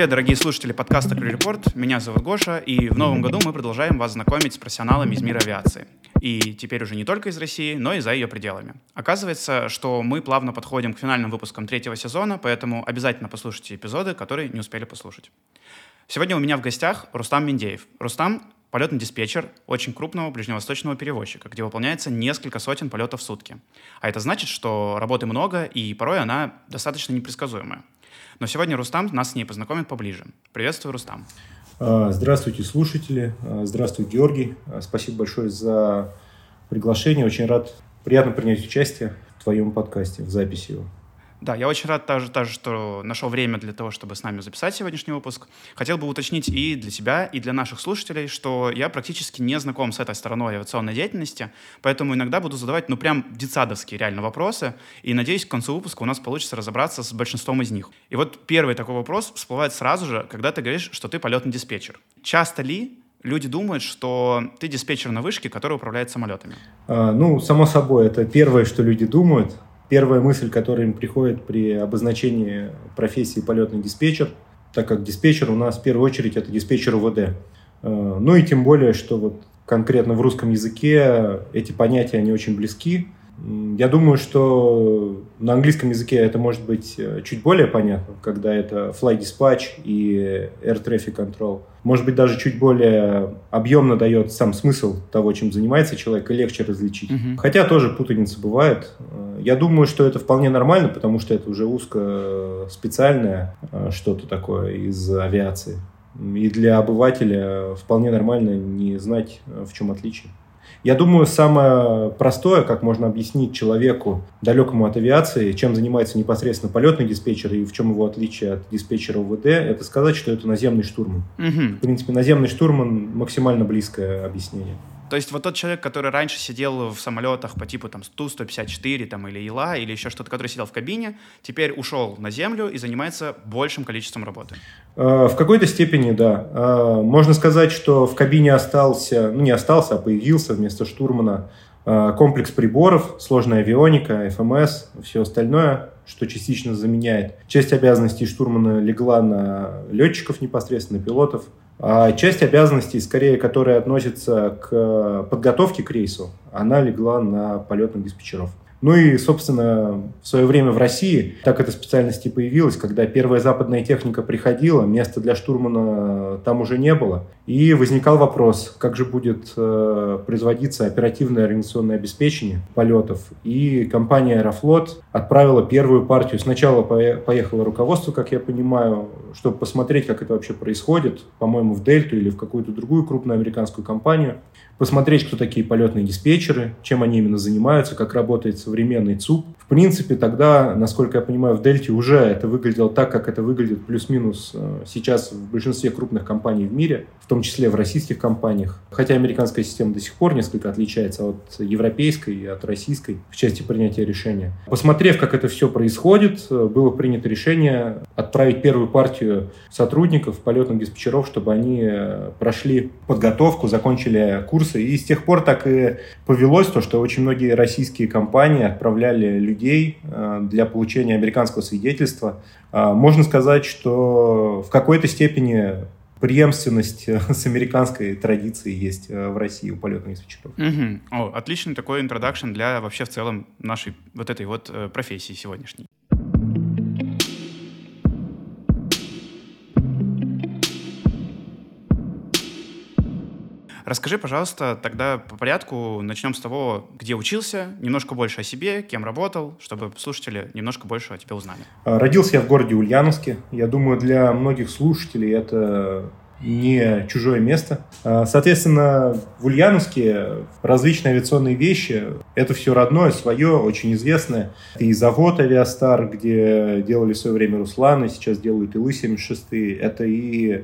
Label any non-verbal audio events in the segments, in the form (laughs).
Привет, дорогие слушатели подкаста Report. Меня зовут Гоша, и в новом году мы продолжаем вас знакомить с профессионалами из мира авиации. И теперь уже не только из России, но и за ее пределами. Оказывается, что мы плавно подходим к финальным выпускам третьего сезона, поэтому обязательно послушайте эпизоды, которые не успели послушать. Сегодня у меня в гостях Рустам Миндеев. Рустам — полетный диспетчер очень крупного ближневосточного перевозчика, где выполняется несколько сотен полетов в сутки. А это значит, что работы много, и порой она достаточно непредсказуемая. Но сегодня Рустам нас с ней познакомит поближе. Приветствую, Рустам. А, здравствуйте, слушатели. А, здравствуй, Георгий. А, спасибо большое за приглашение. Очень рад, приятно принять участие в твоем подкасте, в записи его. Да, я очень рад также, также, что нашел время для того, чтобы с нами записать сегодняшний выпуск. Хотел бы уточнить и для себя, и для наших слушателей, что я практически не знаком с этой стороной авиационной деятельности, поэтому иногда буду задавать, ну, прям детсадовские реально вопросы, и надеюсь, к концу выпуска у нас получится разобраться с большинством из них. И вот первый такой вопрос всплывает сразу же, когда ты говоришь, что ты полетный диспетчер. Часто ли люди думают, что ты диспетчер на вышке, который управляет самолетами? А, ну, само собой, это первое, что люди думают первая мысль, которая им приходит при обозначении профессии полетный диспетчер, так как диспетчер у нас в первую очередь это диспетчер УВД. Э, ну и тем более, что вот конкретно в русском языке эти понятия, они очень близки. Я думаю, что на английском языке это может быть э, чуть более понятно, когда это Fly Dispatch и Air Traffic Control. Может быть, даже чуть более объемно дает сам смысл того, чем занимается человек, и легче различить. Uh-huh. Хотя тоже путаница бывает. Э, я думаю, что это вполне нормально, потому что это уже узко специальное э, что-то такое из авиации. И для обывателя вполне нормально не знать, в чем отличие. Я думаю, самое простое, как можно объяснить человеку, далекому от авиации, чем занимается непосредственно полетный диспетчер и в чем его отличие от диспетчера УВД, это сказать, что это наземный штурман. Угу. В принципе, наземный штурман максимально близкое объяснение. То есть вот тот человек, который раньше сидел в самолетах по типу там Ту-154 там, или Ила, или еще что-то, который сидел в кабине, теперь ушел на землю и занимается большим количеством работы. Э, в какой-то степени, да. Э, можно сказать, что в кабине остался, ну не остался, а появился вместо штурмана э, комплекс приборов, сложная авионика, ФМС, все остальное, что частично заменяет. Часть обязанностей штурмана легла на летчиков непосредственно, пилотов. А часть обязанностей, скорее, которая относится к подготовке к рейсу, она легла на полетных диспетчеров. Ну и, собственно, в свое время в России так эта специальность и появилась, когда первая западная техника приходила, места для штурмана там уже не было. И возникал вопрос, как же будет э, производиться оперативное организационное обеспечение полетов. И компания «Аэрофлот» отправила первую партию. Сначала поехало руководство, как я понимаю, чтобы посмотреть, как это вообще происходит, по-моему, в Дельту или в какую-то другую крупную американскую компанию посмотреть, кто такие полетные диспетчеры, чем они именно занимаются, как работает современный ЦУП. В принципе, тогда, насколько я понимаю, в Дельте уже это выглядело так, как это выглядит плюс-минус э, сейчас в большинстве крупных компаний в мире, в том числе в российских компаниях. Хотя американская система до сих пор несколько отличается от европейской и от российской в части принятия решения. Посмотрев, как это все происходит, э, было принято решение отправить первую партию сотрудников, полетных диспетчеров, чтобы они э, прошли подготовку, закончили курс ресурсы. И с тех пор так и повелось то, что очень многие российские компании отправляли людей э, для получения американского свидетельства. Э, можно сказать, что в какой-то степени преемственность э, с американской традицией есть в России у полетных диспетчеров. Угу. О, отличный такой интродакшн для вообще в целом нашей вот этой вот профессии сегодняшней. Расскажи, пожалуйста, тогда по порядку начнем с того, где учился, немножко больше о себе, кем работал, чтобы слушатели немножко больше о тебе узнали. А, родился я в городе Ульяновске. Я думаю, для многих слушателей это не чужое место. А, соответственно, в Ульяновске различные авиационные вещи, это все родное, свое, очень известное. И завод «Авиастар», где делали в свое время «Русланы», сейчас делают Илы-76. Это и,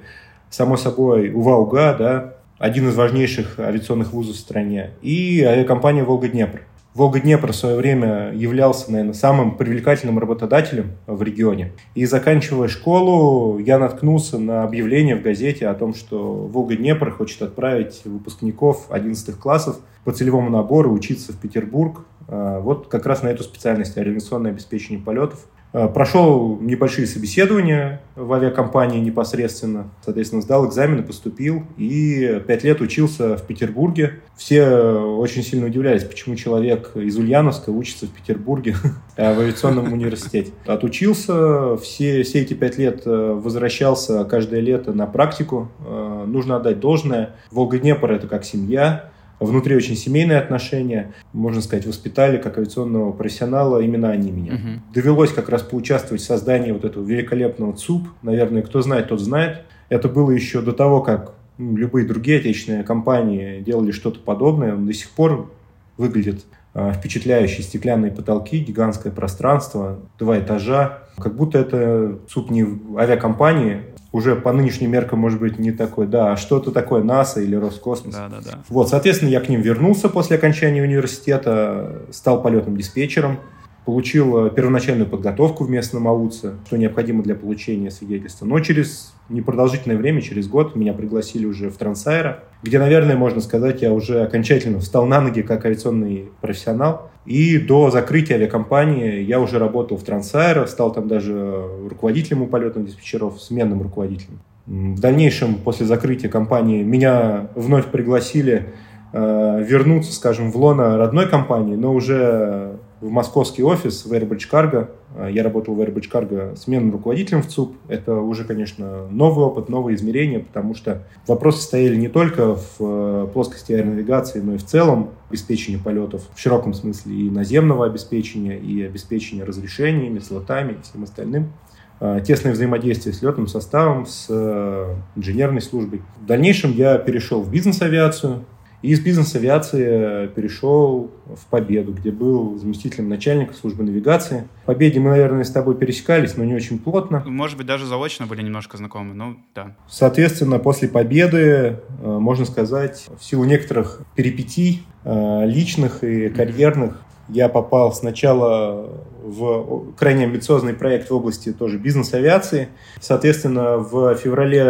само собой, УВА-УГА, да, один из важнейших авиационных вузов в стране, и авиакомпания «Волга-Днепр». Волга-Днепр в свое время являлся, наверное, самым привлекательным работодателем в регионе. И заканчивая школу, я наткнулся на объявление в газете о том, что Волга-Днепр хочет отправить выпускников 11 классов по целевому набору учиться в Петербург. А, вот как раз на эту специальность организационное обеспечение полетов. Э, прошел небольшие собеседования в авиакомпании непосредственно. Соответственно, сдал экзамены, поступил и пять лет учился в Петербурге. Все очень сильно удивлялись, почему человек из Ульяновска учится в Петербурге (laughs) в авиационном университете. Отучился, все, все эти пять лет э, возвращался каждое лето на практику. Э, нужно отдать должное. Волга-Днепр – это как семья внутри очень семейные отношения, можно сказать, воспитали как авиационного профессионала именно они меня. Угу. Довелось как раз поучаствовать в создании вот этого великолепного ЦУП. Наверное, кто знает, тот знает. Это было еще до того, как любые другие отечественные компании делали что-то подобное. Он до сих пор выглядит а, впечатляющие стеклянные потолки, гигантское пространство, два этажа. Как будто это ЦУП не авиакомпании, уже по нынешним меркам, может быть, не такой, да, а что-то такое НАСА или Роскосмос. Да, да, да. Вот, соответственно, я к ним вернулся после окончания университета, стал полетным диспетчером, получил э, первоначальную подготовку в местном АУЦе, что необходимо для получения свидетельства. Но через непродолжительное время, через год, меня пригласили уже в Трансайра, где, наверное, можно сказать, я уже окончательно встал на ноги как авиационный профессионал. И до закрытия авиакомпании я уже работал в Трансайра, стал там даже руководителем у полетных диспетчеров, сменным руководителем. В дальнейшем, после закрытия компании, меня вновь пригласили э, вернуться, скажем, в лоно родной компании, но уже в московский офис в Airbridge Cargo. А, я работал в Airbridge Cargo сменным руководителем в ЦУП. Это уже, конечно, новый опыт, новые измерения, потому что вопросы стояли не только в э, плоскости аэронавигации, но и в целом обеспечения полетов в широком смысле и наземного обеспечения, и обеспечения разрешениями, слотами и всем остальным а, тесное взаимодействие с летным составом, с э, инженерной службой. В дальнейшем я перешел в бизнес-авиацию, и из бизнес-авиации перешел в Победу, где был заместителем начальника службы навигации. В Победе мы, наверное, с тобой пересекались, но не очень плотно. Может быть, даже заочно были немножко знакомы, но да. Соответственно, после Победы, э, можно сказать, в силу некоторых перипетий э, личных и карьерных, я попал сначала в крайне амбициозный проект в области тоже бизнес-авиации. Соответственно, в феврале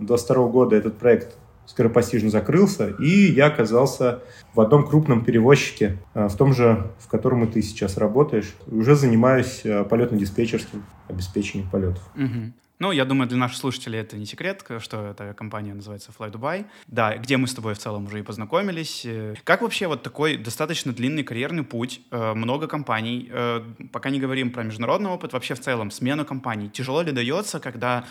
2022 года этот проект скоропостижно закрылся, и я оказался в одном крупном перевозчике, а, в том же, в котором и ты сейчас работаешь. Уже занимаюсь а, полетно-диспетчерским обеспечением полетов. Угу. Ну, я думаю, для наших слушателей это не секрет, что эта компания называется Fly Dubai. Да, где мы с тобой в целом уже и познакомились. Э, как вообще вот такой достаточно длинный карьерный путь, э, много компаний, э, пока не говорим про международный опыт, вообще в целом смену компаний, тяжело ли дается, когда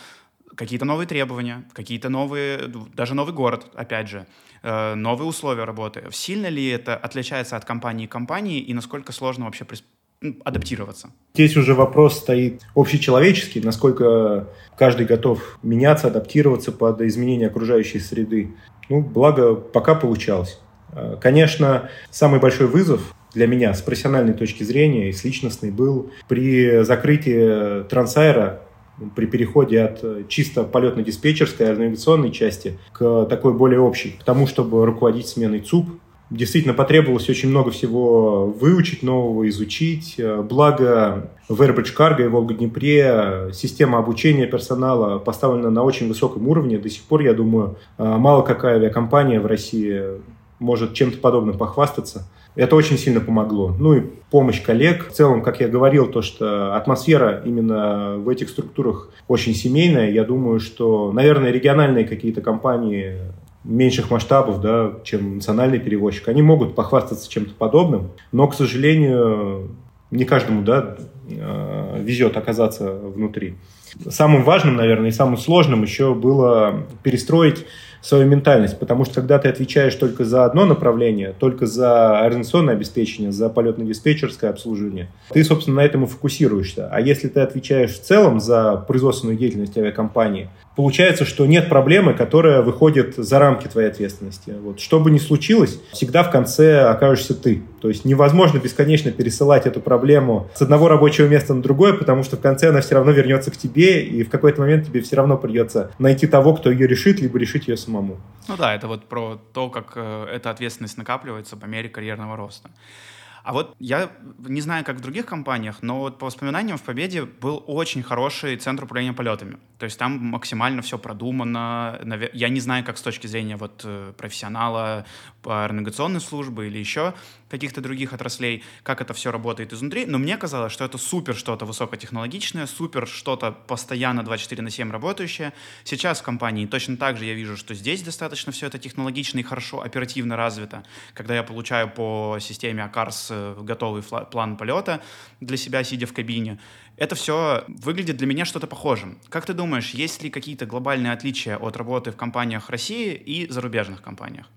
какие-то новые требования, какие-то новые, даже новый город, опять же, э, новые условия работы. Сильно ли это отличается от компании к компании и насколько сложно вообще адаптироваться? Здесь уже вопрос стоит общечеловеческий, насколько каждый готов меняться, адаптироваться под изменения окружающей среды. Ну, благо, пока получалось. Э, конечно, самый большой вызов для меня с профессиональной точки зрения и с личностной был при закрытии Трансайра при переходе от э, чисто полетно-диспетчерской аэронавигационной части к такой более общей, к тому, чтобы руководить сменой ЦУП. Действительно потребовалось очень много всего выучить, нового изучить. Э, благо в Airbridge Cargo и Волга-Днепре система обучения персонала поставлена на очень высоком уровне. До сих пор, я думаю, э, мало какая авиакомпания в России может чем-то подобным похвастаться. Это очень сильно помогло. Ну и помощь коллег. В целом, как я говорил, то, что атмосфера именно в этих структурах очень семейная. Я думаю, что, наверное, региональные какие-то компании меньших масштабов, да, чем национальный перевозчик, они могут похвастаться чем-то подобным, но, к сожалению, не каждому, да, э, везет оказаться внутри. Самым важным, наверное, и самым сложным еще было перестроить свою ментальность, потому что когда ты отвечаешь только за одно направление, только за организационное обеспечение, за полетно-диспетчерское обслуживание, ты, собственно, на этом и фокусируешься. А если ты отвечаешь в целом за производственную деятельность авиакомпании, получается, что нет проблемы, которая выходит за рамки твоей ответственности. Вот. Что бы ни случилось, всегда в конце окажешься ты. То есть невозможно бесконечно пересылать эту проблему с одного рабочего места на другое, потому что в конце она все равно вернется к тебе, и в какой-то момент тебе все равно придется найти того, кто ее решит, либо решить ее самому. Ну да, это вот про то, как э, эта ответственность накапливается по мере карьерного роста. А вот я не знаю, как в других компаниях, но вот по воспоминаниям в Победе был очень хороший центр управления полетами. То есть там максимально все продумано. Я не знаю, как с точки зрения вот э, профессионала по аэронавигационной службы или еще каких-то других отраслей, как это все работает изнутри, но мне казалось, что это супер что-то высокотехнологичное, супер что-то постоянно 24 на 7 работающее. Сейчас в компании точно так же я вижу, что здесь достаточно все это технологично и хорошо, оперативно развито. Когда я получаю по системе э, готовый план полета для себя, сидя в кабине, это все выглядит для меня что-то похожим. Как ты думаешь, есть ли какие-то глобальные отличия от работы в компаниях России и зарубежных компаниях?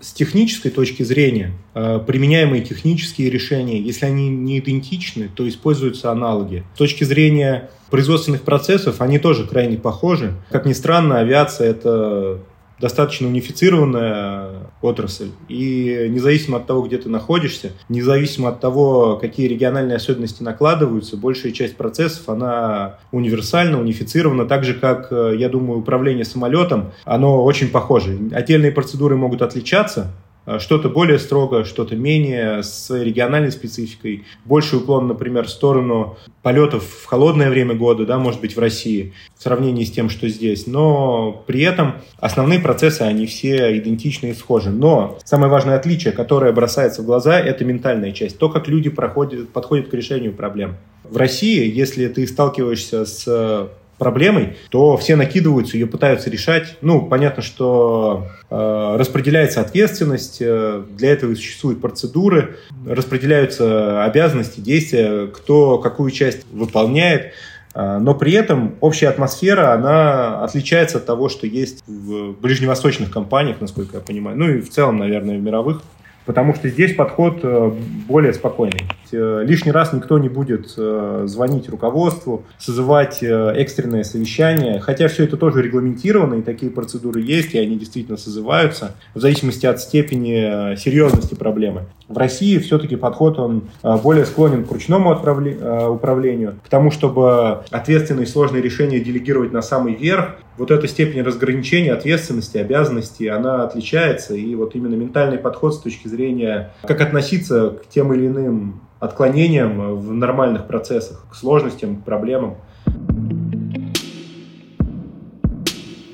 с технической точки зрения э, применяемые технические решения, если они не идентичны, то используются аналоги. С точки зрения производственных процессов они тоже крайне похожи. Как ни странно, авиация – это достаточно унифицированная отрасль. И независимо от того, где ты находишься, независимо от того, какие региональные особенности накладываются, большая часть процессов, она универсальна, унифицирована, так же, как, я думаю, управление самолетом, оно очень похоже. Отдельные процедуры могут отличаться, что-то более строго, что-то менее, с своей региональной спецификой. Больше уклон, например, в сторону полетов в холодное время года, да, может быть, в России, в сравнении с тем, что здесь. Но при этом основные процессы, они все идентичны и схожи. Но самое важное отличие, которое бросается в глаза, это ментальная часть. То, как люди проходят, подходят к решению проблем. В России, если ты сталкиваешься с проблемой, то все накидываются, ее пытаются решать. Ну, понятно, что э, распределяется ответственность, э, для этого существуют процедуры, распределяются обязанности, действия, кто какую часть выполняет. Э, но при этом общая атмосфера, она отличается от того, что есть в ближневосточных компаниях, насколько я понимаю, ну и в целом, наверное, в мировых потому что здесь подход э, более спокойный. Э, лишний раз никто не будет э, звонить руководству, созывать экстренное совещание, хотя все это тоже регламентировано, и такие процедуры есть, и они действительно созываются, в зависимости от степени серьезности проблемы. В России все-таки подход, он более склонен к ручному управлению, к тому, чтобы ответственные сложные решения делегировать на самый верх, вот эта степень разграничения ответственности, обязанностей, она отличается. И вот именно ментальный подход с точки зрения, как относиться к тем или иным отклонениям в нормальных процессах, к сложностям, к проблемам –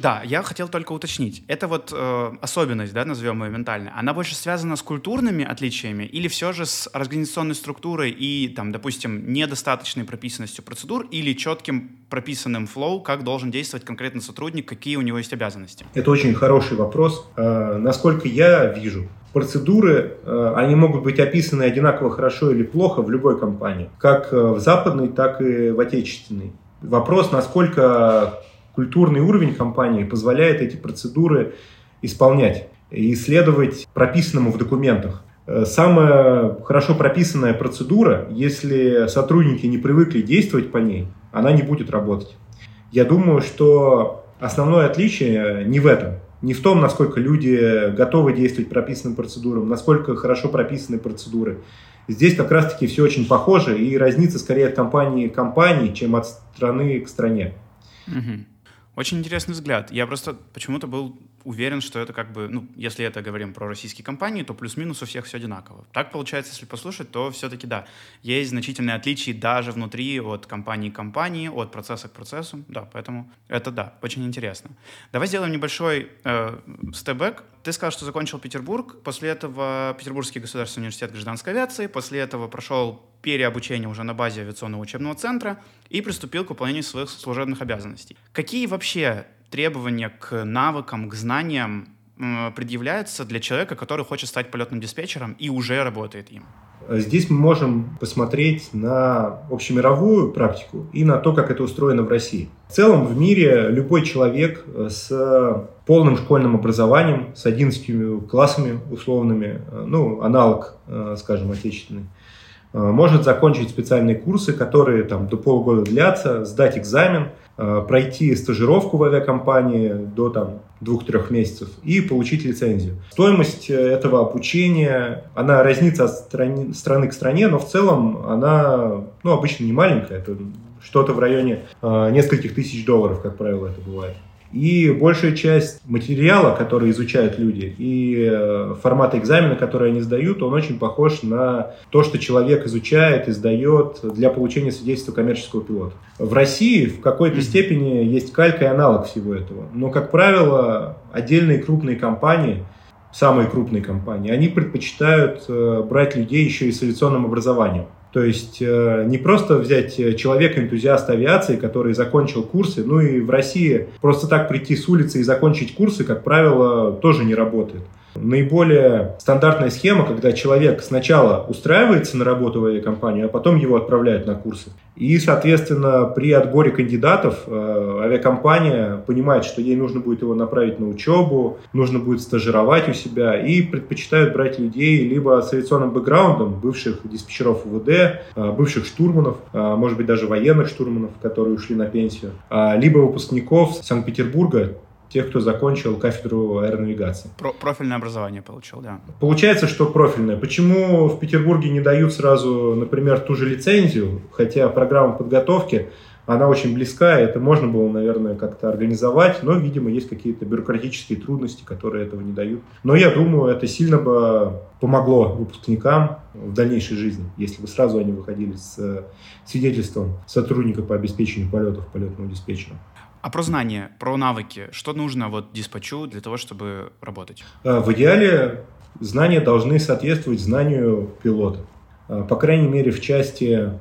Да, я хотел только уточнить. Это вот э, особенность, да, назовем ее ментальной, она больше связана с культурными отличиями или все же с организационной структурой и, там, допустим, недостаточной прописанностью процедур или четким прописанным флоу, как должен действовать конкретно сотрудник, какие у него есть обязанности? Это очень хороший вопрос. Э, насколько я вижу, процедуры, э, они могут быть описаны одинаково хорошо или плохо в любой компании, как э, в западной, так и в отечественной. Вопрос, насколько культурный уровень компании позволяет эти процедуры исполнять и следовать прописанному в документах. Э, самая хорошо прописанная процедура, если сотрудники не привыкли действовать по ней, она не будет работать. Я думаю, что основное отличие не в этом. Не в том, насколько люди готовы действовать прописанным процедурам, насколько хорошо прописаны процедуры. Здесь как раз-таки все очень похоже, и разница скорее от компании к компании, чем от страны к стране. Угу. Очень интересный взгляд. Я просто почему-то был уверен, что это как бы, ну, если это говорим про российские компании, то плюс-минус у всех все одинаково. Так получается, если послушать, то все-таки да, есть значительные отличия даже внутри от компании к компании, от процесса к процессу, да, поэтому это да, очень интересно. Давай сделаем небольшой э, степ-бэк. Ты сказал, что закончил Петербург, после этого Петербургский государственный университет гражданской авиации, после этого прошел переобучение уже на базе авиационного учебного центра и приступил к выполнению своих служебных обязанностей. Какие вообще требования к навыкам, к знаниям предъявляются для человека, который хочет стать полетным диспетчером и уже работает им? Здесь мы можем посмотреть на общемировую практику и на то, как это устроено в России. В целом в мире любой человек с полным школьным образованием, с 11 классами условными, ну, аналог, э, скажем, отечественный, э, может закончить специальные курсы, которые там до полугода длятся, сдать экзамен – Э, пройти стажировку в авиакомпании до там, двух-трех месяцев и получить лицензию. Стоимость э, этого обучения, она разнится от страны, страны к стране, но в целом она ну, обычно не маленькая, это что-то в районе э, нескольких тысяч долларов, как правило, это бывает. И большая часть материала, который изучают люди, и э, формата экзамена, который они сдают, он очень похож на то, что человек изучает и сдает для получения свидетельства коммерческого пилота. В России в какой-то степени есть калька и аналог всего этого. Но, как правило, отдельные крупные компании, самые крупные компании, они предпочитают э, брать людей еще и с авиационным образованием. То есть э, не просто взять э, человека-энтузиаста авиации, который закончил курсы, ну и в России просто так прийти с улицы и закончить курсы, как правило, тоже не работает. Наиболее стандартная схема, когда человек сначала устраивается на работу в авиакомпанию, а потом его отправляют на курсы. И, соответственно, при отборе кандидатов э, авиакомпания понимает, что ей нужно будет его направить на учебу, нужно будет стажировать у себя, и предпочитают брать людей либо с авиационным бэкграундом, бывших диспетчеров УВД, э, бывших штурманов, э, может быть, даже военных штурманов, которые ушли на пенсию, либо выпускников Санкт-Петербурга, тех, кто закончил кафедру аэронавигации. Про профильное образование получил, да. Получается, что профильное. Почему в Петербурге не дают сразу, например, ту же лицензию, хотя программа подготовки, она очень близка, это можно было, наверное, как-то организовать, но, видимо, есть какие-то бюрократические трудности, которые этого не дают. Но я думаю, это сильно бы помогло выпускникам в дальнейшей жизни, если бы сразу они выходили с э, свидетельством сотрудника по обеспечению полетов полетного диспетчера. А про знания, про навыки, что нужно вот диспачу для того, чтобы работать? А, в идеале знания должны соответствовать знанию пилота. А, по крайней мере, в части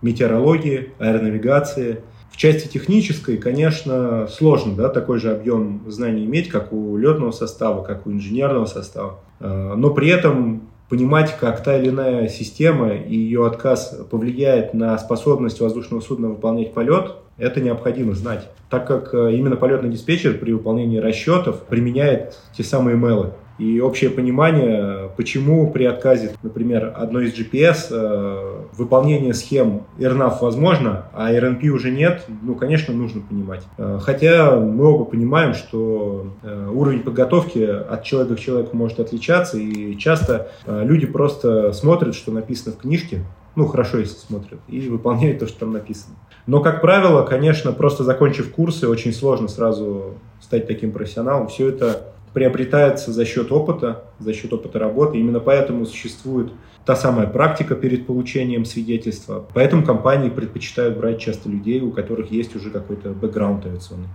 метеорологии, аэронавигации. В части технической, конечно, сложно да, такой же объем знаний иметь, как у летного состава, как у инженерного состава. А, но при этом понимать, как та или иная система и ее отказ повлияет на способность воздушного судна выполнять полет, это необходимо знать, так как э, именно полетный диспетчер при выполнении расчетов применяет те самые мелы. И общее понимание, почему при отказе, например, одной из GPS э, выполнение схем RNAV возможно, а RNP уже нет, ну, конечно, нужно понимать. Э, хотя мы оба понимаем, что э, уровень подготовки от человека к человеку может отличаться, и часто э, люди просто смотрят, что написано в книжке, ну, хорошо, если смотрят, и выполняют то, что там написано. Но, как правило, конечно, просто закончив курсы, очень сложно сразу стать таким профессионалом. Все это приобретается за счет опыта, за счет опыта работы. Именно поэтому существует та самая практика перед получением свидетельства. Поэтому компании предпочитают брать часто людей, у которых есть уже какой-то бэкграунд авиационный.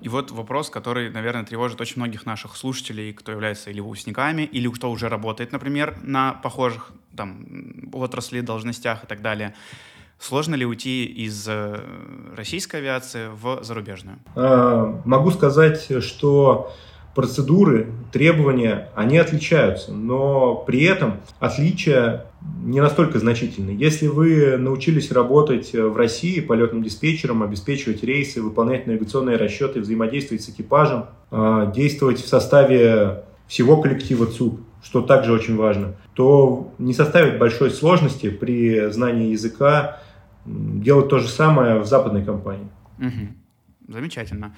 И вот вопрос, который, наверное, тревожит очень многих наших слушателей, кто является или выпускниками, или кто уже работает, например, на похожих там, отрасли, должностях и так далее. Сложно ли уйти из э, российской авиации в зарубежную? А, могу сказать, что процедуры, требования, они отличаются, но при этом отличия не настолько значительны. Если вы научились работать в России полетным диспетчером, обеспечивать рейсы, выполнять навигационные расчеты, взаимодействовать с экипажем, а, действовать в составе всего коллектива ЦУП, что также очень важно, то не составит большой сложности при знании языка делать то же самое в западной компании. Угу. Замечательно.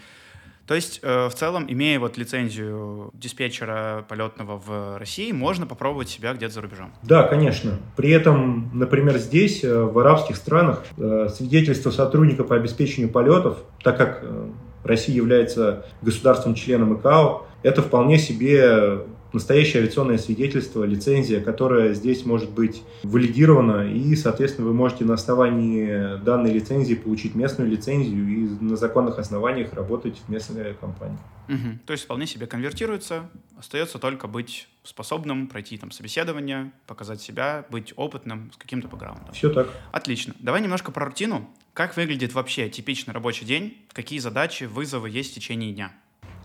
То есть, э, в целом, имея вот лицензию диспетчера полетного в России, можно попробовать себя где-то за рубежом? Да, конечно. При этом, например, здесь, э, в арабских странах, э, свидетельство сотрудника по обеспечению полетов, так как э, Россия является государством-членом ИКАО, это вполне себе настоящее авиационное свидетельство, лицензия, которая здесь может быть валидирована, и, соответственно, вы можете на основании данной лицензии получить местную лицензию и на законных основаниях работать в местной компании. Угу. То есть вполне себе конвертируется, остается только быть способным пройти там собеседование, показать себя, быть опытным с каким-то бэкграундом. Все так. Отлично. Давай немножко про рутину. Как выглядит вообще типичный рабочий день? Какие задачи, вызовы есть в течение дня?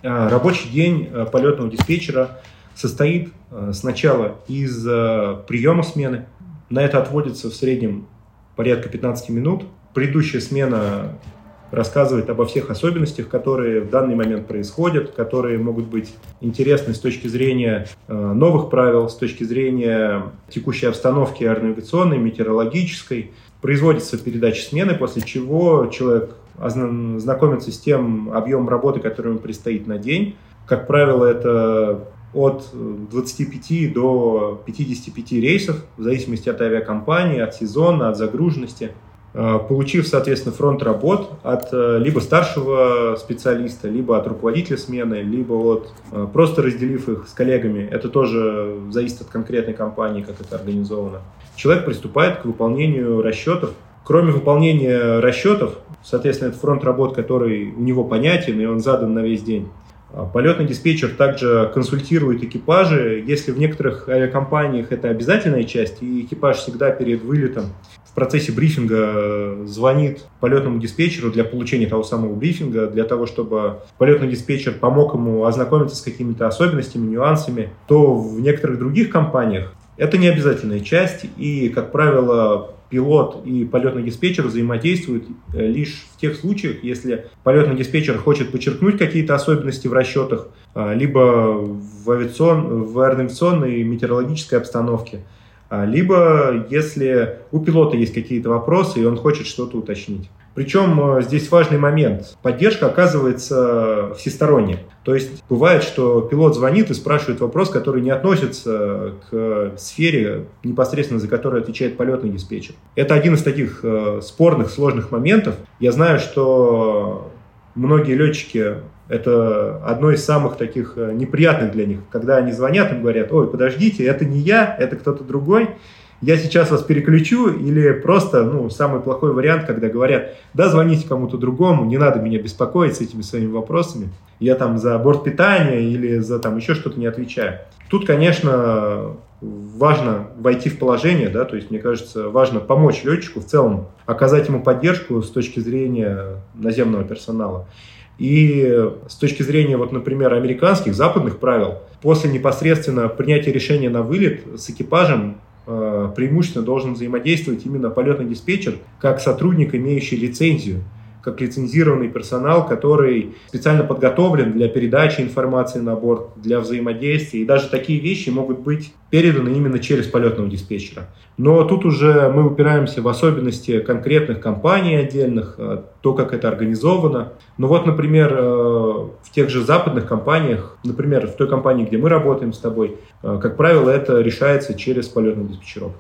А, рабочий день э, полетного диспетчера состоит э, сначала из э, приема смены. На это отводится в среднем порядка 15 минут. Предыдущая смена рассказывает обо всех особенностях, которые в данный момент происходят, которые могут быть интересны с точки зрения э, новых правил, с точки зрения текущей обстановки аэронавигационной, метеорологической. Производится передача смены, после чего человек знакомится с тем объемом работы, который ему предстоит на день. Как правило, это от 25 до 55 рейсов, в зависимости от авиакомпании, от сезона, от загруженности. Э, получив, соответственно, фронт работ от э, либо старшего специалиста, либо от руководителя смены, либо от э, просто разделив их с коллегами, это тоже зависит от конкретной компании, как это организовано, человек приступает к выполнению расчетов. Кроме выполнения расчетов, соответственно, это фронт работ, который у него понятен и он задан на весь день. Полетный диспетчер также консультирует экипажи. Если в некоторых авиакомпаниях это обязательная часть, и экипаж всегда перед вылетом в процессе брифинга э, звонит полетному диспетчеру для получения того самого брифинга, для того, чтобы полетный диспетчер помог ему ознакомиться с какими-то особенностями, нюансами, то в некоторых других компаниях это не обязательная часть, и, как правило, пилот и полетный диспетчер взаимодействуют э, лишь в тех случаях, если полетный диспетчер хочет подчеркнуть какие-то особенности в расчетах, э, либо в, авиацион, в аэронавиационной и метеорологической обстановке, а, либо если у пилота есть какие-то вопросы, и он хочет что-то уточнить. Причем э, здесь важный момент. Поддержка оказывается всесторонняя. То есть бывает, что пилот звонит и спрашивает вопрос, который не относится к сфере, непосредственно за которую отвечает полетный диспетчер. Это один из таких э, спорных, сложных моментов. Я знаю, что многие летчики это одно из самых таких э, неприятных для них, когда они звонят и говорят, ой, подождите, это не я, это кто-то другой, я сейчас вас переключу, или просто, ну, самый плохой вариант, когда говорят, да, звоните кому-то другому, не надо меня беспокоить с этими своими вопросами, я там за борт питания или за там еще что-то не отвечаю. Тут, конечно, важно войти в положение, да, то есть, мне кажется, важно помочь летчику в целом, оказать ему поддержку с точки зрения наземного персонала. И с точки зрения, вот, например, американских, западных правил, после непосредственно принятия решения на вылет с экипажем преимущественно должен взаимодействовать именно полетный диспетчер как сотрудник, имеющий лицензию как лицензированный персонал, который специально подготовлен для передачи информации на борт, для взаимодействия. И даже такие вещи могут быть переданы именно через полетного диспетчера. Но тут уже мы упираемся в особенности конкретных компаний отдельных, э, то, как это организовано. Ну вот, например, э, в тех же западных компаниях, например, в той компании, где мы работаем с тобой, э, как правило, это решается через полетных диспетчеров.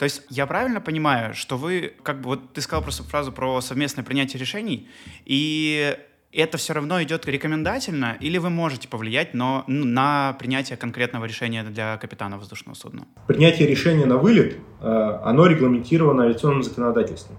То есть я правильно понимаю, что вы, как бы, вот ты сказал просто фразу про совместное принятие решений, и это все равно идет рекомендательно, или вы можете повлиять но, на принятие конкретного решения для капитана воздушного судна? Принятие решения на вылет, э, оно регламентировано авиационным законодательством.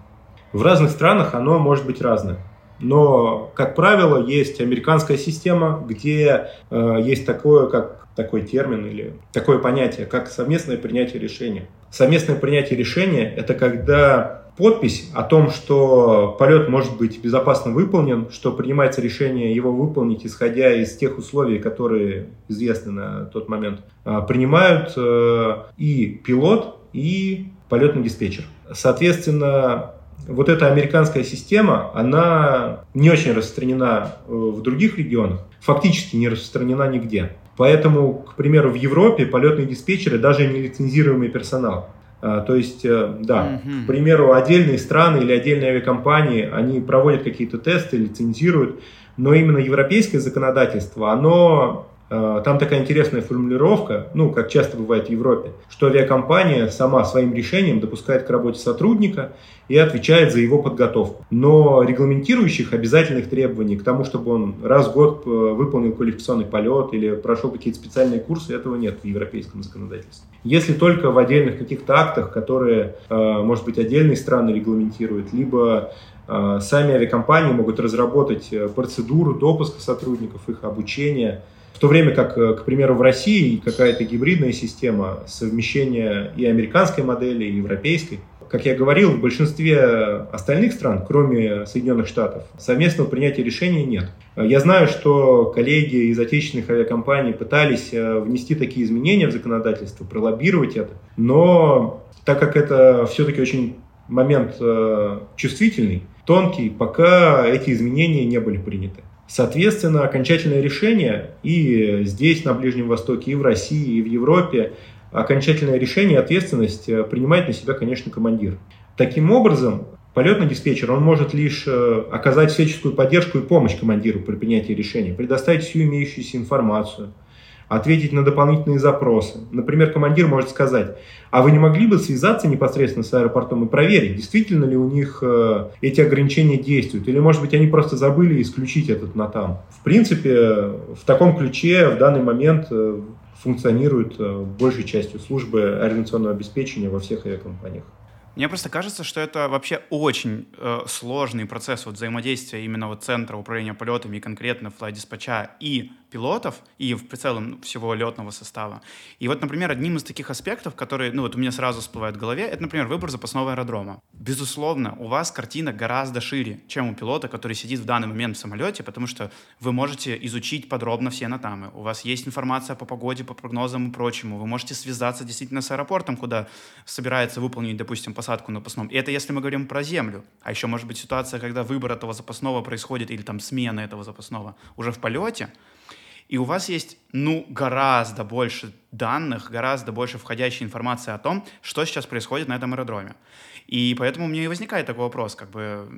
В разных странах оно может быть разное. Но, как правило, есть американская система, где э, есть такое, как такой термин или такое понятие, как совместное принятие решения. Совместное принятие решения – это когда подпись о том, что полет может быть безопасно выполнен, что принимается решение его выполнить, исходя из тех условий, которые известны на тот момент, а, принимают э, и пилот, и полетный диспетчер. Соответственно, вот эта американская система, она не очень распространена э, в других регионах, фактически не распространена нигде. Поэтому, к примеру, в Европе полетные диспетчеры даже не лицензируемый персонал. А, то есть, э, да, mm-hmm. к примеру, отдельные страны или отдельные авиакомпании, они проводят какие-то тесты, лицензируют, но именно европейское законодательство, оно там такая интересная формулировка, ну, как часто бывает в Европе, что авиакомпания сама своим решением допускает к работе сотрудника и отвечает за его подготовку. Но регламентирующих обязательных требований к тому, чтобы он раз в год э, выполнил квалификационный полет или прошел какие-то специальные курсы, этого нет в европейском законодательстве. Если только в отдельных каких-то актах, которые, э, может быть, отдельные страны регламентируют, либо сами авиакомпании могут разработать процедуру допуска сотрудников, их обучения, в то время как, э, к примеру, в России какая-то гибридная система совмещения и американской модели, и европейской. Как я говорил, в большинстве остальных стран, кроме Соединенных Штатов, совместного принятия решений нет. Я знаю, что коллеги из отечественных авиакомпаний пытались э, внести такие изменения в законодательство, пролоббировать это, но так как это все-таки очень момент э, чувствительный, тонкий, пока эти изменения не были приняты. Соответственно, окончательное решение и здесь, на Ближнем Востоке, и в России, и в Европе, окончательное решение, ответственность э, принимает на себя, конечно, командир. Таким образом, полетный диспетчер, он может лишь э, оказать всяческую поддержку и помощь командиру при принятии решения, предоставить всю имеющуюся информацию, ответить на дополнительные запросы. Например, командир может сказать, а вы не могли бы связаться непосредственно с аэропортом и проверить, действительно ли у них э, эти ограничения действуют, или, может быть, они просто забыли исключить этот НАТАМ. В принципе, в таком ключе в данный момент э, функционирует э, большей частью службы аэронационного обеспечения во всех авиакомпаниях. Мне просто кажется, что это вообще очень э, сложный процесс вот взаимодействия именно вот центра управления полетами и конкретно флай-диспатча и пилотов, и в целом всего летного состава. И вот, например, одним из таких аспектов, который, ну вот у меня сразу всплывает в голове, это, например, выбор запасного аэродрома. Безусловно, у вас картина гораздо шире, чем у пилота, который сидит в данный момент в самолете, потому что вы можете изучить подробно все натамы. У вас есть информация по погоде, по прогнозам и прочему. Вы можете связаться действительно с аэропортом, куда собирается выполнить, допустим, посадку на запасном. И это если мы говорим про землю. А еще может быть ситуация, когда выбор этого запасного происходит, или там смена этого запасного уже в полете, и у вас есть, ну, гораздо больше данных, гораздо больше входящей информации о том, что сейчас происходит на этом аэродроме. И поэтому у меня и возникает такой вопрос, как бы,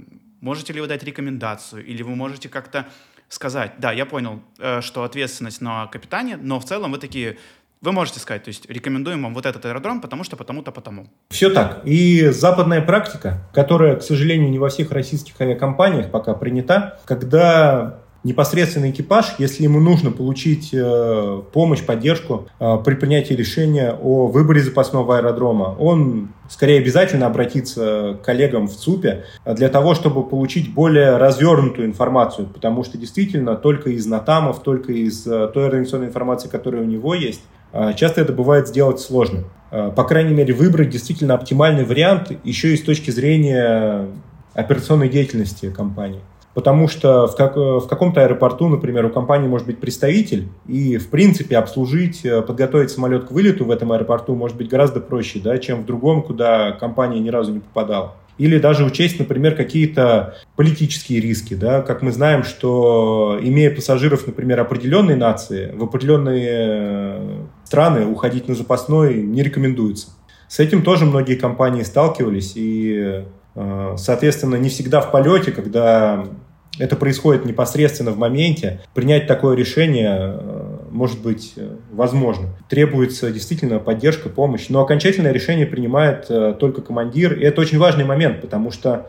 можете ли вы дать рекомендацию, или вы можете как-то сказать, да, я понял, э, что ответственность на капитане, но в целом вы такие, вы можете сказать, то есть рекомендуем вам вот этот аэродром, потому что потому-то потому. Все так. И западная практика, которая, к сожалению, не во всех российских авиакомпаниях пока принята, когда непосредственно экипаж, если ему нужно получить э, помощь, поддержку э, при принятии решения о выборе запасного аэродрома, он скорее обязательно обратиться к коллегам в ЦУПе для того, чтобы получить более развернутую информацию, потому что действительно только из натамов, только из э, той организационной информации, которая у него есть, э, часто это бывает сделать сложно. Э, по крайней мере, выбрать действительно оптимальный вариант еще и с точки зрения операционной деятельности компании. Потому что в, как, в каком-то аэропорту, например, у компании может быть представитель, и, в принципе, обслужить, э, подготовить самолет к вылету в этом аэропорту может быть гораздо проще, да, чем в другом, куда компания ни разу не попадала. Или даже учесть, например, какие-то политические риски. Да? Как мы знаем, что имея пассажиров, например, определенной нации, в определенные э, страны уходить на запасной не рекомендуется. С этим тоже многие компании сталкивались, и Э, соответственно, не всегда в полете, когда это происходит непосредственно в моменте, принять такое решение э, может быть э, возможно. Требуется действительно поддержка, помощь. Но окончательное решение принимает только командир. И это очень важный момент, потому что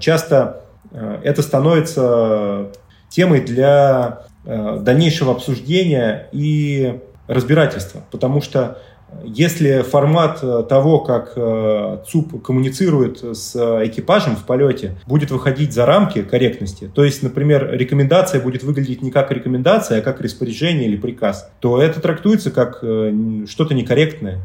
часто это становится темой для дальнейшего обсуждения и разбирательства. Потому что если формат э, того, как э, ЦУП коммуницирует с экипажем в полете, будет выходить за рамки корректности, то есть, например, рекомендация будет выглядеть не как рекомендация, а как распоряжение или приказ, то это трактуется как э, что-то некорректное,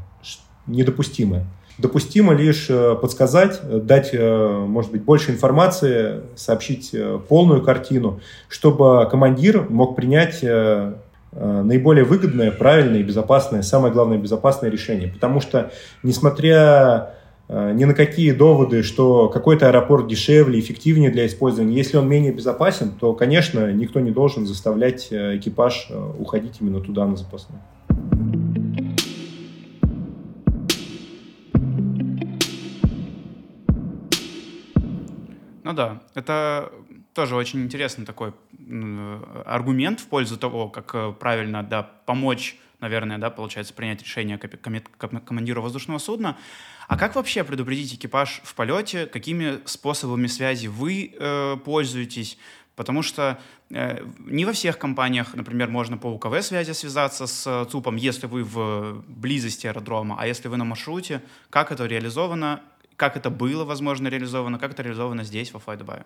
недопустимое. Допустимо лишь подсказать, дать, может быть, больше информации, сообщить полную картину, чтобы командир мог принять Э, наиболее выгодное, правильное и безопасное, самое главное, безопасное решение. Потому что, несмотря э, ни на какие доводы, что какой-то аэропорт дешевле, эффективнее для использования, если он менее безопасен, то, конечно, никто не должен заставлять э, экипаж уходить именно туда на запасной. Ну да, это тоже очень интересный такой аргумент в пользу того, как э, правильно да, помочь, наверное, да, получается, принять решение командиру воздушного судна. А как вообще предупредить экипаж в полете? Какими способами связи вы э, пользуетесь? Потому что э, не во всех компаниях, например, можно по УКВ связи связаться с э, ЦУПом, если вы в близости аэродрома, а если вы на маршруте, как это реализовано, как это было, возможно, реализовано, как это реализовано здесь, во Флайдубае?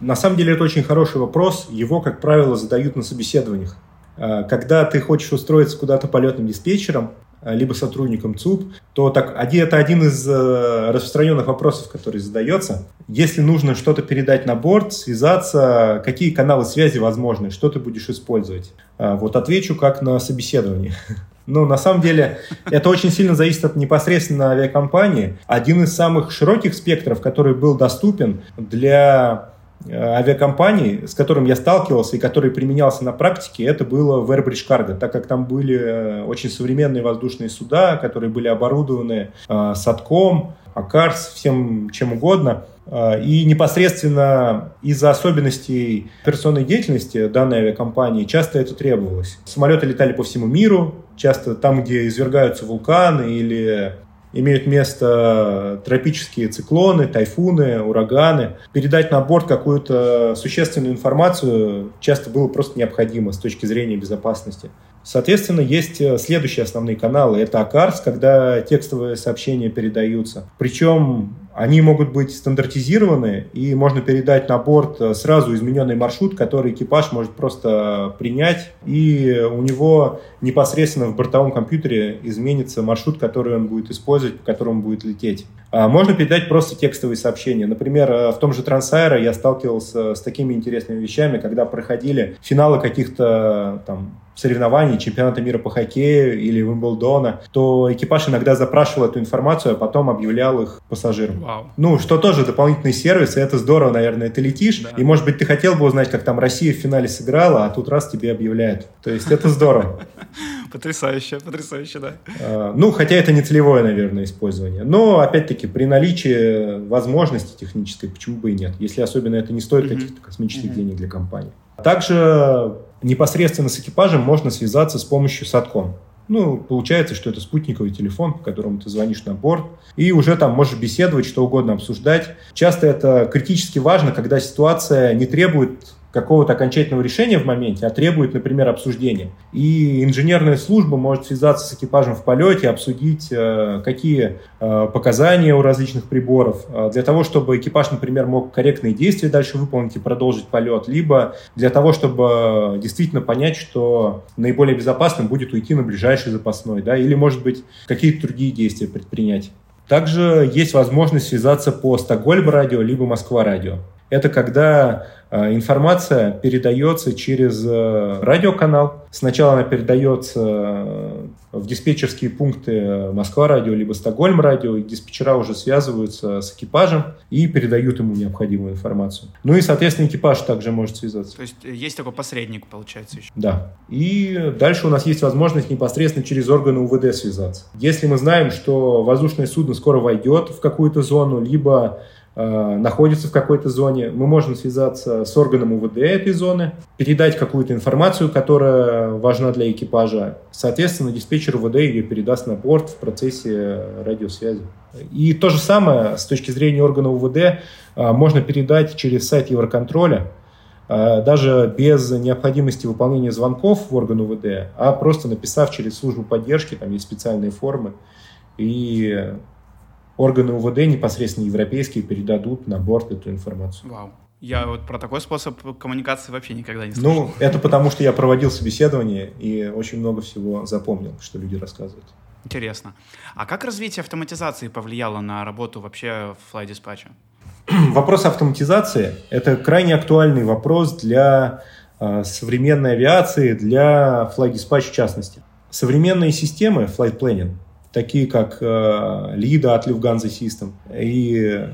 На самом деле это очень хороший вопрос. Его, как правило, задают на собеседованиях. А, когда ты хочешь устроиться куда-то полетным диспетчером, а, либо сотрудником ЦУП, то так, это один из э, распространенных вопросов, который задается. Если нужно что-то передать на борт, связаться, какие каналы связи возможны, что ты будешь использовать? А, вот отвечу как на собеседовании. (laughs) Ну, на самом деле, это очень сильно зависит от непосредственно авиакомпании. Один из самых широких спектров, который был доступен для авиакомпаний, с которым я сталкивался и который применялся на практике, это было в Airbridge Cargo, так как там были э, очень современные воздушные суда, которые были оборудованы э, садком, АКАРС, всем чем угодно. А, и непосредственно из-за особенностей операционной деятельности данной авиакомпании часто это требовалось. Самолеты летали по всему миру, часто там, где извергаются вулканы или имеют место тропические циклоны, тайфуны, ураганы. Передать на борт какую-то существенную информацию часто было просто необходимо с точки зрения безопасности. Соответственно, есть э, следующие основные каналы. Это ACARS, когда текстовые сообщения передаются. Причем они могут быть стандартизированы, и можно передать на борт э, сразу измененный маршрут, который экипаж может просто принять, и у него непосредственно в бортовом компьютере изменится маршрут, который он будет использовать, по которому будет лететь. А можно передать просто текстовые сообщения. Например, э, в том же Трансайра я сталкивался с такими интересными вещами, когда проходили финалы каких-то там соревнований, чемпионата мира по хоккею или Вимблдона, то экипаж иногда запрашивал эту информацию, а потом объявлял их пассажирам. Вау. Ну, что тоже дополнительный сервис, и это здорово, наверное, ты летишь, да. и, может быть, ты хотел бы узнать, как там Россия в финале сыграла, а тут раз тебе объявляют. То есть это здорово. (laughs) Потрясающе, потрясающе, да. А, ну, хотя это не целевое, наверное, использование. Но, опять-таки, при наличии возможности технической, почему бы и нет, если особенно это не стоит каких-то космических денег для компании. Также непосредственно с экипажем можно связаться с помощью садком. Ну, получается, что это спутниковый телефон, по которому ты звонишь на борт, и уже там можешь беседовать, что угодно обсуждать. Часто это критически важно, когда ситуация не требует какого-то окончательного решения в моменте, а требует, например, обсуждения. И инженерная служба может связаться с экипажем в полете, обсудить, э, какие э, показания у различных приборов, э, для того, чтобы экипаж, например, мог корректные действия дальше выполнить и продолжить полет, либо для того, чтобы действительно понять, что наиболее безопасным будет уйти на ближайший запасной, да, или, может быть, какие-то другие действия предпринять. Также есть возможность связаться по Стокгольм радио либо Москва радио. Это когда а, информация передается через э, радиоканал. Сначала она передается э, в диспетчерские пункты Москва-радио либо Стокгольм-радио, и диспетчера уже связываются с экипажем и передают ему необходимую информацию. Ну и, соответственно, экипаж также может связаться. То есть э, есть такой посредник, получается, еще? Да. И дальше у нас есть возможность непосредственно через органы УВД связаться. Если мы знаем, что воздушное судно скоро войдет в какую-то зону, либо Э, находится в какой-то зоне, мы можем связаться с органом УВД этой зоны, передать какую-то информацию, которая важна для экипажа. Соответственно, диспетчер УВД ее передаст на борт в процессе радиосвязи. И то же самое с точки зрения органа УВД э, можно передать через сайт Евроконтроля, э, даже без необходимости выполнения звонков в орган УВД, а просто написав через службу поддержки, там есть специальные формы, и органы УВД непосредственно европейские передадут на борт эту информацию. Вау. Я вот про такой способ коммуникации вообще никогда не слышал. Ну, это потому, что я проводил собеседование и очень много всего запомнил, что люди рассказывают. Интересно. А как развитие автоматизации повлияло на работу вообще в Fly Dispatch? (clears throat) Вопрос автоматизации – это крайне актуальный вопрос для э, современной авиации, для Fly Dispatch в частности. Современные системы Flight Planning такие как э, Лида от Lufthansa System и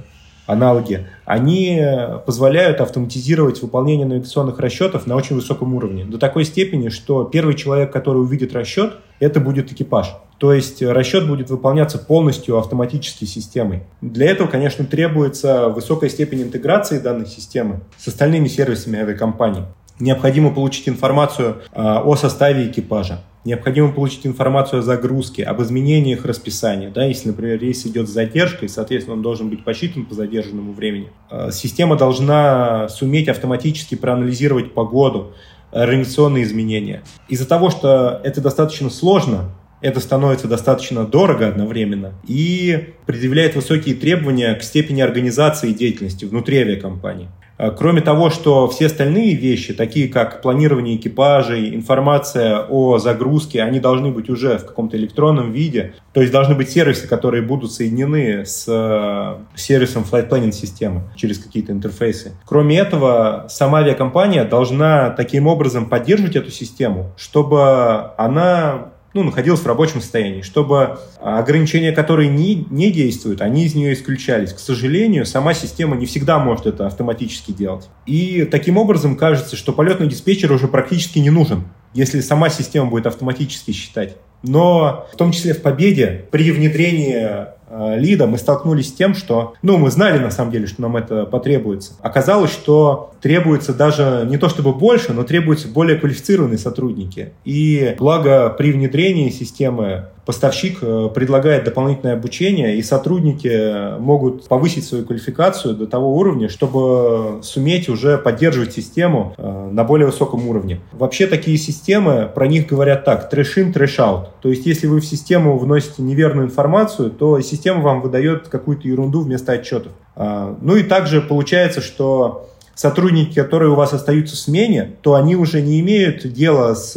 аналоги, они позволяют автоматизировать выполнение навигационных расчетов на очень высоком уровне. До такой степени, что первый человек, который увидит расчет, это будет экипаж. То есть расчет будет выполняться полностью автоматической системой. Для этого, конечно, требуется высокая степень интеграции данной системы с остальными сервисами авиакомпании. Необходимо получить информацию э, о составе экипажа, необходимо получить информацию о загрузке, об изменениях расписания. Да, если, например, рейс идет с задержкой, соответственно, он должен быть посчитан по задержанному времени. Э, система должна суметь автоматически проанализировать погоду, организационные изменения. Из-за того, что это достаточно сложно, это становится достаточно дорого одновременно и предъявляет высокие требования к степени организации деятельности внутри авиакомпании. Э, кроме того, что все остальные вещи, такие как планирование экипажей, информация о загрузке, они должны быть уже в каком-то электронном виде. То есть должны быть сервисы, которые будут соединены с э, сервисом Flight Planning системы через какие-то интерфейсы. Кроме этого, сама авиакомпания должна таким образом поддерживать эту систему, чтобы она ну, находилась в рабочем состоянии, чтобы ограничения, которые не, не действуют, они из нее исключались. К сожалению, сама система не всегда может это автоматически делать. И таким образом кажется, что полетный диспетчер уже практически не нужен, если сама система будет автоматически считать. Но в том числе в Победе при внедрении Lido, мы столкнулись с тем, что, ну, мы знали на самом деле, что нам это потребуется. Оказалось, что требуется даже не то чтобы больше, но требуются более квалифицированные сотрудники. И благо при внедрении системы поставщик э, предлагает дополнительное обучение, и сотрудники могут повысить свою квалификацию до того уровня, чтобы суметь уже поддерживать систему э, на более высоком уровне. Вообще такие системы, про них говорят так, trash in, trash out. То есть если вы в систему вносите неверную информацию, то система вам выдает какую-то ерунду вместо отчетов. А, ну и также получается, что сотрудники, которые у вас остаются в смене, то они уже не имеют дела с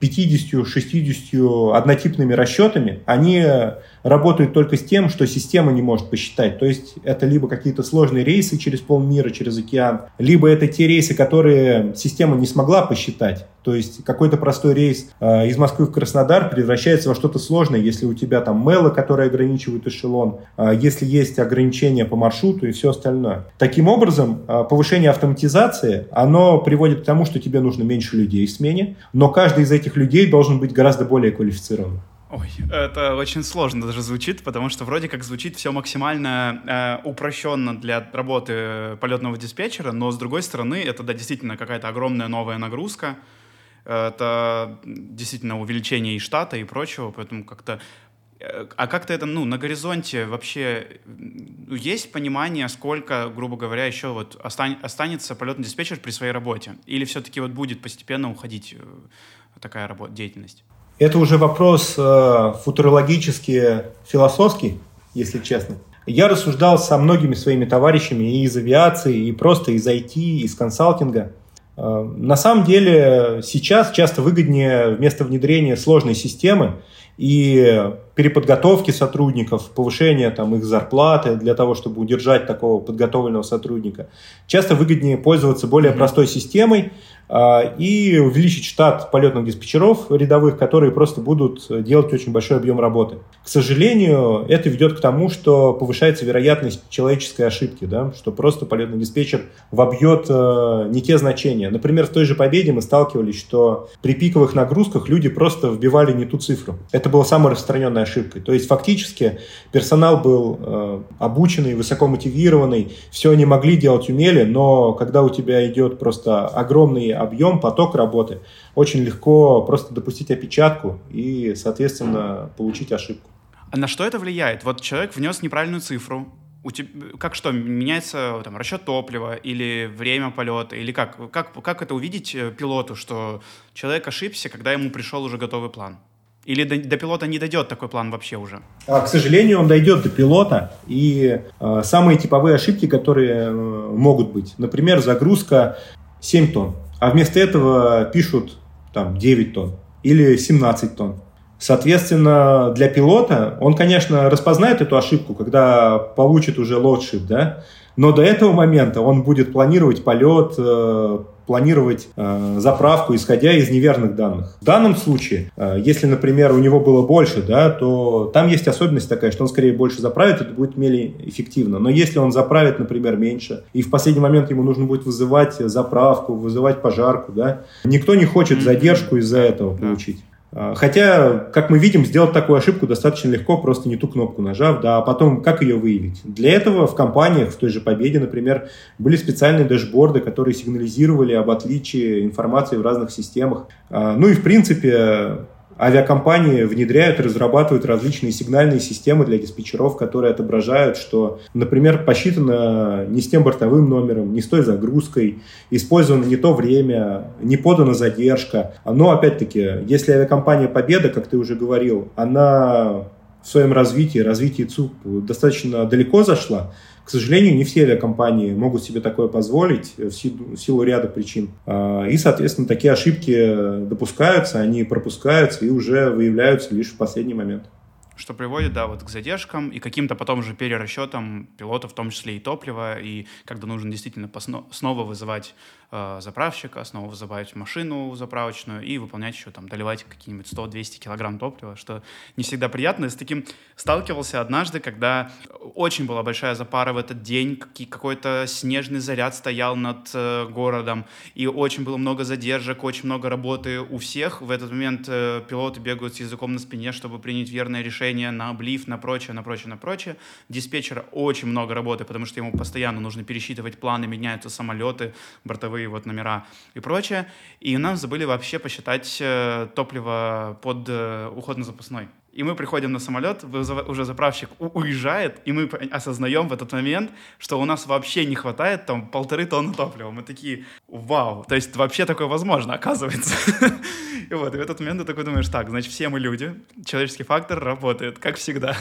50-60 однотипными расчетами, они работают только с тем, что система не может посчитать. То есть это либо какие-то сложные рейсы через полмира, через океан, либо это те рейсы, которые система не смогла посчитать. То есть какой-то простой рейс э, из Москвы в Краснодар превращается во что-то сложное, если у тебя там мелы, которые ограничивают эшелон, э, если есть ограничения по маршруту и все остальное. Таким образом, э, повышение автоматизации, оно приводит к тому, что тебе нужно меньше людей в смене, но каждый из этих людей должен быть гораздо более квалифицированным. Ой, это очень сложно даже звучит, потому что вроде как звучит все максимально э, упрощенно для работы полетного диспетчера, но с другой стороны это да, действительно какая-то огромная новая нагрузка, это действительно увеличение и штата и прочего, поэтому как-то э, а как-то это, ну, на горизонте вообще есть понимание, сколько, грубо говоря, еще вот останется полетный диспетчер при своей работе? Или все-таки вот будет постепенно уходить э, такая работа, деятельность? Это уже вопрос э, футурологический, философский, если честно. Я рассуждал со многими своими товарищами и из авиации, и просто из IT, из консалтинга. Э, на самом деле сейчас часто выгоднее вместо внедрения сложной системы и переподготовки сотрудников, повышения там, их зарплаты для того, чтобы удержать такого подготовленного сотрудника. Часто выгоднее пользоваться более простой системой, и увеличить штат полетных диспетчеров рядовых, которые просто будут делать очень большой объем работы. К сожалению, это ведет к тому, что повышается вероятность человеческой ошибки, да, что просто полетный диспетчер вобьет э, не те значения. Например, в той же «Победе» мы сталкивались, что при пиковых нагрузках люди просто вбивали не ту цифру. Это была самая распространенная ошибка. То есть фактически персонал был э, обученный, высоко мотивированный, все они могли делать, умели, но когда у тебя идет просто огромный объем, поток работы, очень легко просто допустить опечатку и, соответственно, получить ошибку. А на что это влияет? Вот человек внес неправильную цифру, у тебя, как что, меняется там, расчет топлива или время полета, или как? Как, как это увидеть э, пилоту, что человек ошибся, когда ему пришел уже готовый план? Или до, до пилота не дойдет такой план вообще уже? А, к сожалению, он дойдет до пилота. И э, самые типовые ошибки, которые э, могут быть, например, загрузка 7 тонн а вместо этого пишут там 9 тонн или 17 тонн. Соответственно, для пилота он, конечно, распознает эту ошибку, когда получит уже loadsheet, да, но до этого момента он будет планировать полет, э, планировать э, заправку, исходя из неверных данных. В данном случае, э, если, например, у него было больше, да, то там есть особенность такая, что он скорее больше заправит, это будет менее эффективно. Но если он заправит, например, меньше, и в последний момент ему нужно будет вызывать заправку, вызывать пожарку, да, никто не хочет задержку из-за этого получить. А, хотя, как мы видим, сделать такую ошибку достаточно легко, просто не ту кнопку нажав, да, а потом как ее выявить? Для этого в компаниях, в той же Победе, например, были специальные дэшборды, которые сигнализировали об отличии информации в разных системах. А, ну и, в принципе, авиакомпании внедряют разрабатывают различные сигнальные системы для диспетчеров, которые отображают, что, например, посчитано не с тем бортовым номером, не с той загрузкой, использовано не то время, не подана задержка. Но, опять-таки, если авиакомпания «Победа», как ты уже говорил, она в своем развитии, развитии ЦУП достаточно далеко зашла, к сожалению, не все авиакомпании могут себе такое позволить в силу, в силу ряда причин. А, и, соответственно, такие ошибки допускаются, они пропускаются и уже выявляются лишь в последний момент что приводит, да, вот к задержкам и каким-то потом же перерасчетам пилота, в том числе и топлива, и когда нужно действительно снова вызывать э, заправщика, снова вызывать машину заправочную и выполнять еще там, доливать какие-нибудь 100-200 килограмм топлива, что не всегда приятно. Я с таким сталкивался однажды, когда очень была большая запара в этот день, какой-то снежный заряд стоял над э, городом, и очень было много задержек, очень много работы у всех. В этот момент э, пилоты бегают с языком на спине, чтобы принять верное решение, решения, на облив, на прочее, на прочее, на прочее. Диспетчера очень много работы, потому что ему постоянно нужно пересчитывать планы, меняются самолеты, бортовые вот номера и прочее. И нам забыли вообще посчитать э, топливо под э, уход на запасной. И мы приходим на самолет, уже заправщик уезжает, и мы осознаем в этот момент, что у нас вообще не хватает там полторы тонны топлива. Мы такие, вау, то есть вообще такое возможно, (laughs) оказывается. И вот, и в этот момент ты такой думаешь, так, значит, все мы люди, человеческий фактор работает, как всегда.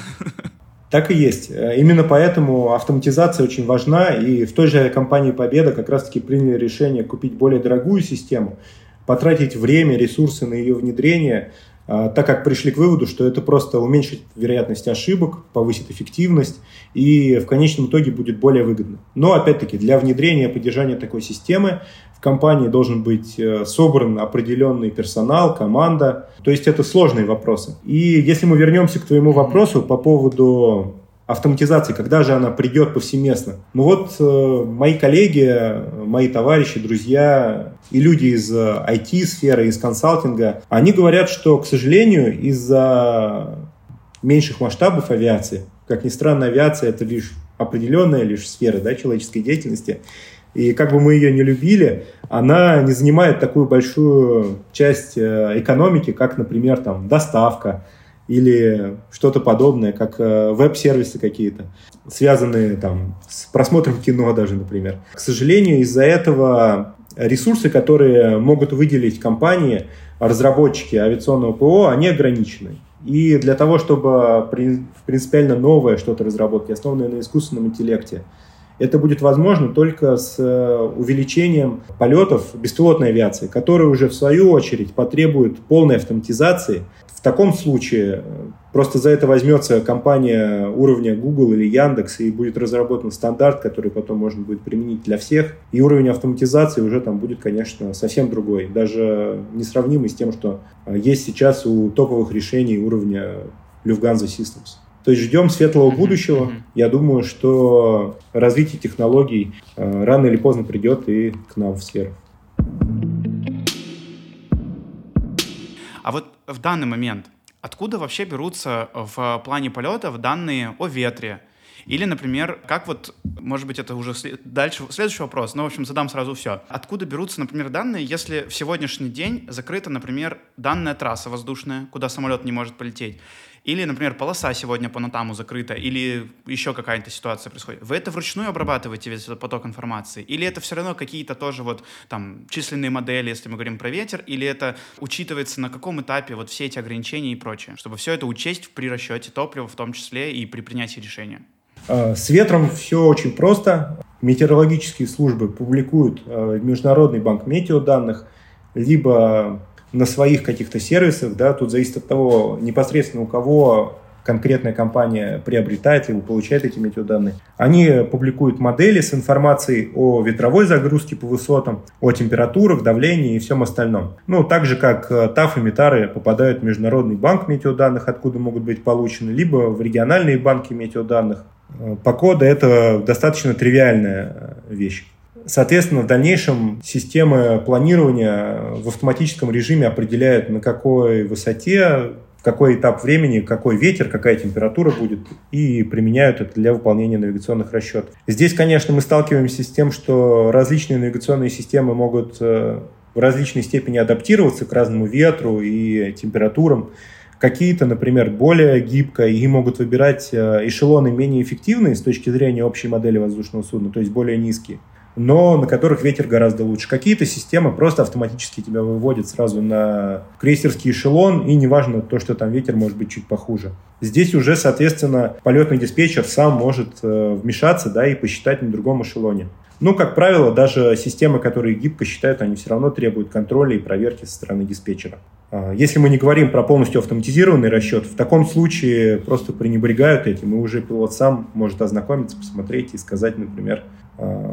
Так и есть. Именно поэтому автоматизация очень важна, и в той же компании «Победа» как раз-таки приняли решение купить более дорогую систему, потратить время, ресурсы на ее внедрение – так как пришли к выводу, что это просто уменьшит вероятность ошибок, повысит эффективность и в конечном итоге будет более выгодно. Но опять-таки для внедрения и поддержания такой системы в компании должен быть э, собран определенный персонал, команда. То есть это сложные вопросы. И если мы вернемся к твоему вопросу по поводу автоматизации, когда же она придет повсеместно? Ну вот э, мои коллеги, мои товарищи, друзья и люди из IT-сферы, э, из консалтинга, они говорят, что, к сожалению, из-за меньших масштабов авиации, как ни странно, авиация это лишь определенная лишь сфера да, человеческой деятельности, и как бы мы ее не любили, она не занимает такую большую часть э, экономики, как, например, там, доставка, или что-то подобное, как э, веб-сервисы какие-то, связанные там с просмотром кино даже, например. К сожалению, из-за этого ресурсы, которые могут выделить компании, разработчики авиационного ПО, они ограничены. И для того, чтобы принципиально новое что-то разработать, основанное на искусственном интеллекте, это будет возможно только с э, увеличением полетов беспилотной авиации, которая уже в свою очередь потребует полной автоматизации. В таком случае э, просто за это возьмется компания уровня Google или Яндекс и будет разработан стандарт, который потом можно будет применить для всех. И уровень автоматизации уже там будет, конечно, совсем другой, даже несравнимый с тем, что э, есть сейчас у топовых решений уровня Lufthansa Systems. То есть ждем светлого будущего. Я думаю, что развитие технологий э, рано или поздно придет и к нам в сферу. А вот в данный момент откуда вообще берутся в плане полетов данные о ветре? Или, например, как вот, может быть, это уже дальше, следующий вопрос, но, в общем, задам сразу все. Откуда берутся, например, данные, если в сегодняшний день закрыта, например, данная трасса воздушная, куда самолет не может полететь? Или, например, полоса сегодня по Натаму закрыта, или еще какая-то ситуация происходит. Вы это вручную обрабатываете весь этот поток информации? Или это все равно какие-то тоже вот там численные модели, если мы говорим про ветер, или это учитывается на каком этапе вот все эти ограничения и прочее, чтобы все это учесть при расчете топлива в том числе и при принятии решения? А, с ветром все очень просто. Метеорологические службы публикуют а, Международный банк метеоданных, либо на своих каких-то сервисах, да, тут зависит от того, непосредственно у кого конкретная компания приобретает либо получает эти метеоданные. Они публикуют модели с информацией о ветровой загрузке по высотам, о температурах, давлении и всем остальном. Ну, так же, как э, ТАФ и Метары попадают в Международный банк метеоданных, откуда могут быть получены, либо в региональные банки метеоданных. Э, по коду это достаточно тривиальная э, вещь. Соответственно, в дальнейшем системы планирования в автоматическом режиме определяют, на какой высоте, какой этап времени, какой ветер, какая температура будет, и применяют это для выполнения навигационных расчетов. Здесь, конечно, мы сталкиваемся с тем, что различные навигационные системы могут э, в различной степени адаптироваться к разному ветру и температурам. Какие-то, например, более гибко и могут выбирать э, эшелоны менее эффективные с точки зрения общей модели воздушного судна, то есть более низкие но на которых ветер гораздо лучше. Какие-то системы просто автоматически тебя выводят сразу на крейсерский эшелон, и неважно то, что там ветер может быть чуть похуже. Здесь уже, соответственно, полетный диспетчер сам может э, вмешаться да, и посчитать на другом эшелоне. Ну, как правило, даже системы, которые гибко считают, они все равно требуют контроля и проверки со стороны диспетчера. А, если мы не говорим про полностью автоматизированный расчет, в таком случае просто пренебрегают этим, и уже пилот сам может ознакомиться, посмотреть и сказать, например,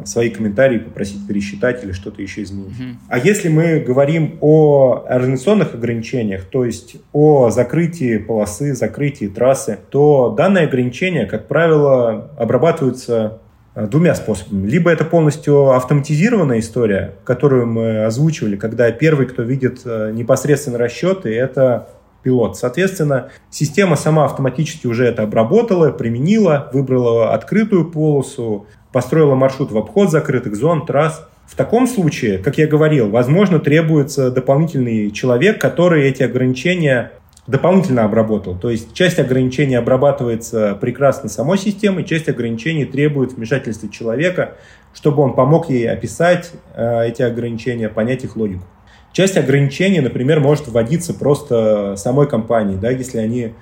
свои комментарии попросить пересчитать или что-то еще изменить. Mm-hmm. А если мы говорим о организационных ограничениях, то есть о закрытии полосы, закрытии трассы, то данные ограничения, как правило, обрабатываются а, двумя способами. Либо это полностью автоматизированная история, которую мы озвучивали, когда первый, кто видит а, непосредственно расчеты, это пилот. Соответственно, система сама автоматически уже это обработала, применила, выбрала открытую полосу, построила маршрут в обход закрытых зон, трасс. В таком случае, как я говорил, возможно, требуется дополнительный человек, который эти ограничения дополнительно обработал. То есть часть ограничений обрабатывается прекрасно самой системой, часть ограничений требует вмешательства человека, чтобы он помог ей описать э, эти ограничения, понять их логику. Часть ограничений, например, может вводиться просто самой компанией, да, если они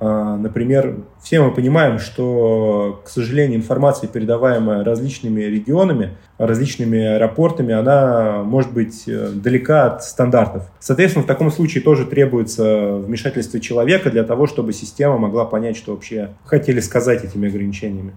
например, все мы понимаем, что, к сожалению, информация, передаваемая различными регионами, различными аэропортами, она может быть э, далека от стандартов. Соответственно, в таком случае тоже требуется вмешательство человека для того, чтобы система могла понять, что вообще хотели сказать этими ограничениями.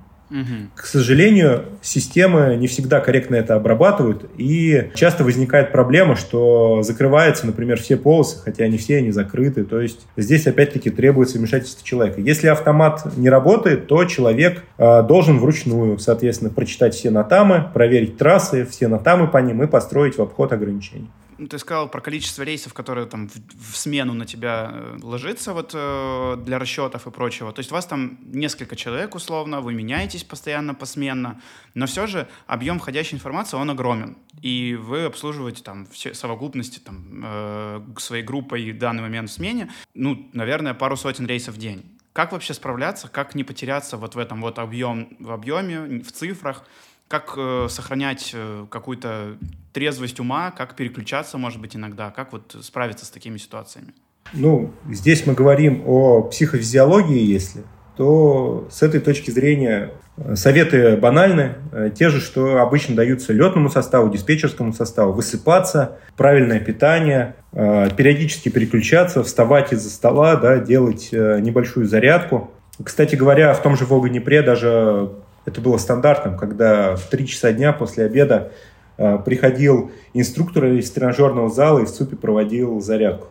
К сожалению, системы не всегда корректно это обрабатывают, и часто возникает проблема, что закрываются, например, все полосы, хотя они все не закрыты. То есть здесь опять-таки требуется вмешательство человека. Если автомат не работает, то человек э, должен вручную, соответственно, прочитать все натамы, проверить трассы, все натамы по ним и построить в обход ограничений. Ну, ты сказал про количество рейсов, которые там в, в смену на тебя э, ложится вот э, для расчетов и прочего. То есть у вас там несколько человек условно, вы меняетесь постоянно посменно, но все же объем входящей информации, он огромен. И вы обслуживаете там все совокупности там, э, своей группой в данный момент в смене, ну, наверное, пару сотен рейсов в день. Как вообще справляться, как не потеряться вот в этом вот объем, в объеме, в цифрах, как э, сохранять э, какую-то трезвость ума, как переключаться, может быть, иногда, как вот справиться с такими ситуациями? Ну, здесь мы говорим о психофизиологии, если, то с этой точки зрения э, советы банальны, э, те же, что обычно даются летному составу, диспетчерскому составу. Высыпаться, правильное питание, э, периодически переключаться, вставать из-за стола, да, делать небольшую зарядку. Кстати говоря, в том же Волгоднепре даже это было стандартом, когда в 3 часа дня после обеда э, приходил инструктор из тренажерного зала и в СУПе проводил зарядку.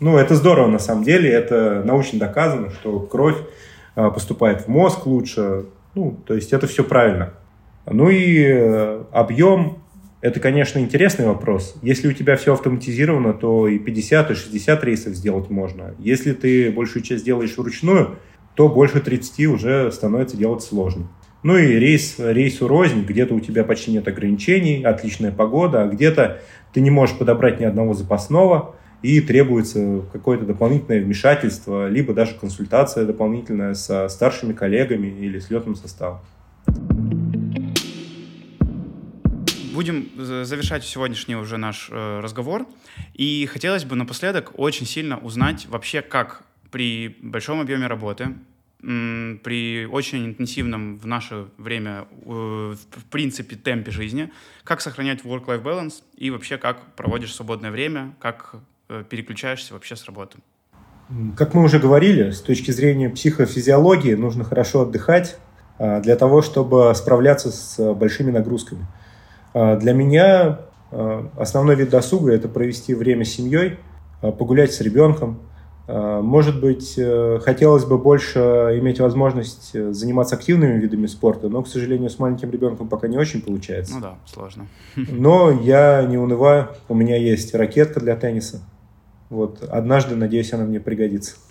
Ну, это здорово на самом деле, это научно доказано, что кровь э, поступает в мозг лучше, ну, то есть это все правильно. Ну и э, объем, это, конечно, интересный вопрос. Если у тебя все автоматизировано, то и 50, и 60 рейсов сделать можно. Если ты большую часть делаешь вручную, то больше 30 уже становится делать сложно. Ну и рейс, рейсу рознь, где-то у тебя почти нет ограничений, отличная погода, а где-то ты не можешь подобрать ни одного запасного, и требуется какое-то дополнительное вмешательство, либо даже консультация дополнительная со старшими коллегами или с летным составом. Будем завершать сегодняшний уже наш э, разговор. И хотелось бы напоследок очень сильно узнать вообще, как при большом объеме работы, при очень интенсивном в наше время, э, в принципе, темпе жизни, как сохранять work-life balance и вообще как проводишь свободное время, как э, переключаешься вообще с работы. Как мы уже говорили, с точки зрения психофизиологии нужно хорошо отдыхать а, для того, чтобы справляться с большими нагрузками. А, для меня а, основной вид досуга – это провести время с семьей, погулять с ребенком – Э, может быть, э, хотелось бы больше иметь возможность э, заниматься активными видами спорта, но, к сожалению, с маленьким ребенком пока не очень получается. Ну да, сложно. (laughs) Но я не унываю. У меня есть ракетка для тенниса. Вот однажды, надеюсь, она мне пригодится. (laughs)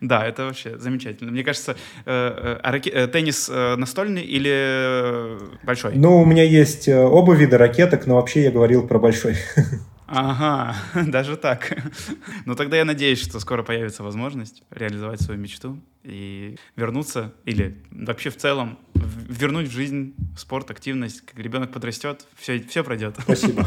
Да, это вообще замечательно. Мне кажется, а теннис настольный или большой? Ну, у меня есть оба вида ракеток, но вообще я говорил про большой. (laughs) Ага, (laughs) даже так. (laughs) Ну тогда я надеюсь, что скоро появится возможность реализовать свою мечту и вернуться, или вообще в целом вернуть в жизнь спорт, активность. Как ребенок подрастет, все, все пройдет. Спасибо.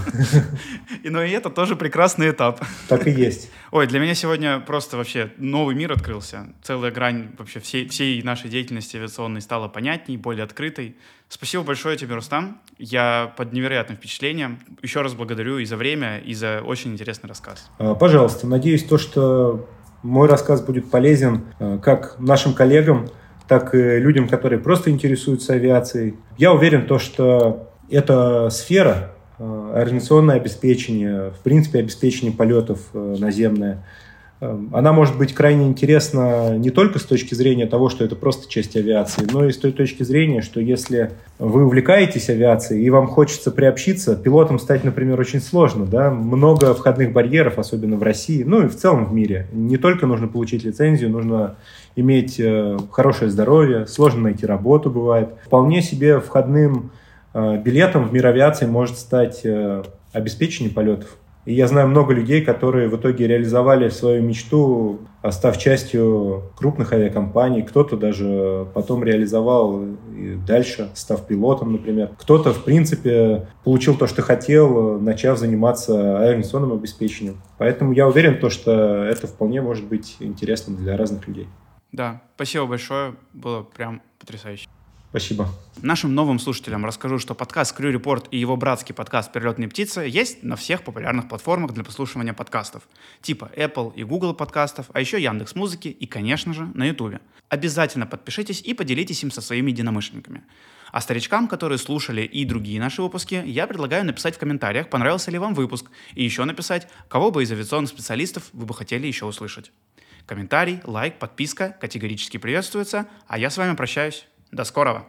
(laughs) И, но и это тоже прекрасный этап. Так и есть. Ой, для меня сегодня просто вообще новый мир открылся. Целая грань вообще всей, всей нашей деятельности авиационной стала понятней, более открытой. Спасибо большое тебе, Рустам. Я под невероятным впечатлением. Еще раз благодарю и за время, и за очень интересный рассказ. А, пожалуйста, надеюсь, то, что мой рассказ будет полезен а, как нашим коллегам, так и людям, которые просто интересуются авиацией. Я уверен, то, что эта сфера, а, организационное обеспечение, в принципе, обеспечение полетов наземное, Эм, она может быть крайне интересна не только с точки зрения того, что это просто часть авиации, но и с той точки зрения, что если вы увлекаетесь авиацией и вам хочется приобщиться, пилотом стать, например, очень сложно. Да? Много входных барьеров, особенно в России, ну и в целом в мире. Не только нужно получить лицензию, нужно иметь э, хорошее здоровье, сложно найти работу бывает. Вполне себе входным э, билетом в мир авиации может стать э, обеспечение полетов. И я знаю много людей, которые в итоге реализовали свою мечту, став частью крупных авиакомпаний. Кто-то даже потом реализовал и дальше, став пилотом, например. Кто-то, в принципе, получил то, что хотел, начав заниматься авиационным обеспечением. Поэтому я уверен, то, что это вполне может быть интересным для разных людей. Да, спасибо большое. Было прям потрясающе. Спасибо. Нашим новым слушателям расскажу, что подкаст Crew Report и его братский подкаст «Перелетные птицы» есть на всех популярных платформах для послушивания подкастов, типа Apple и Google подкастов, а еще Яндекс Музыки и, конечно же, на YouTube. Обязательно подпишитесь и поделитесь им со своими единомышленниками. А старичкам, которые слушали и другие наши выпуски, я предлагаю написать в комментариях, понравился ли вам выпуск, и еще написать, кого бы из авиационных специалистов вы бы хотели еще услышать. Комментарий, лайк, подписка категорически приветствуются, а я с вами прощаюсь. До скорого!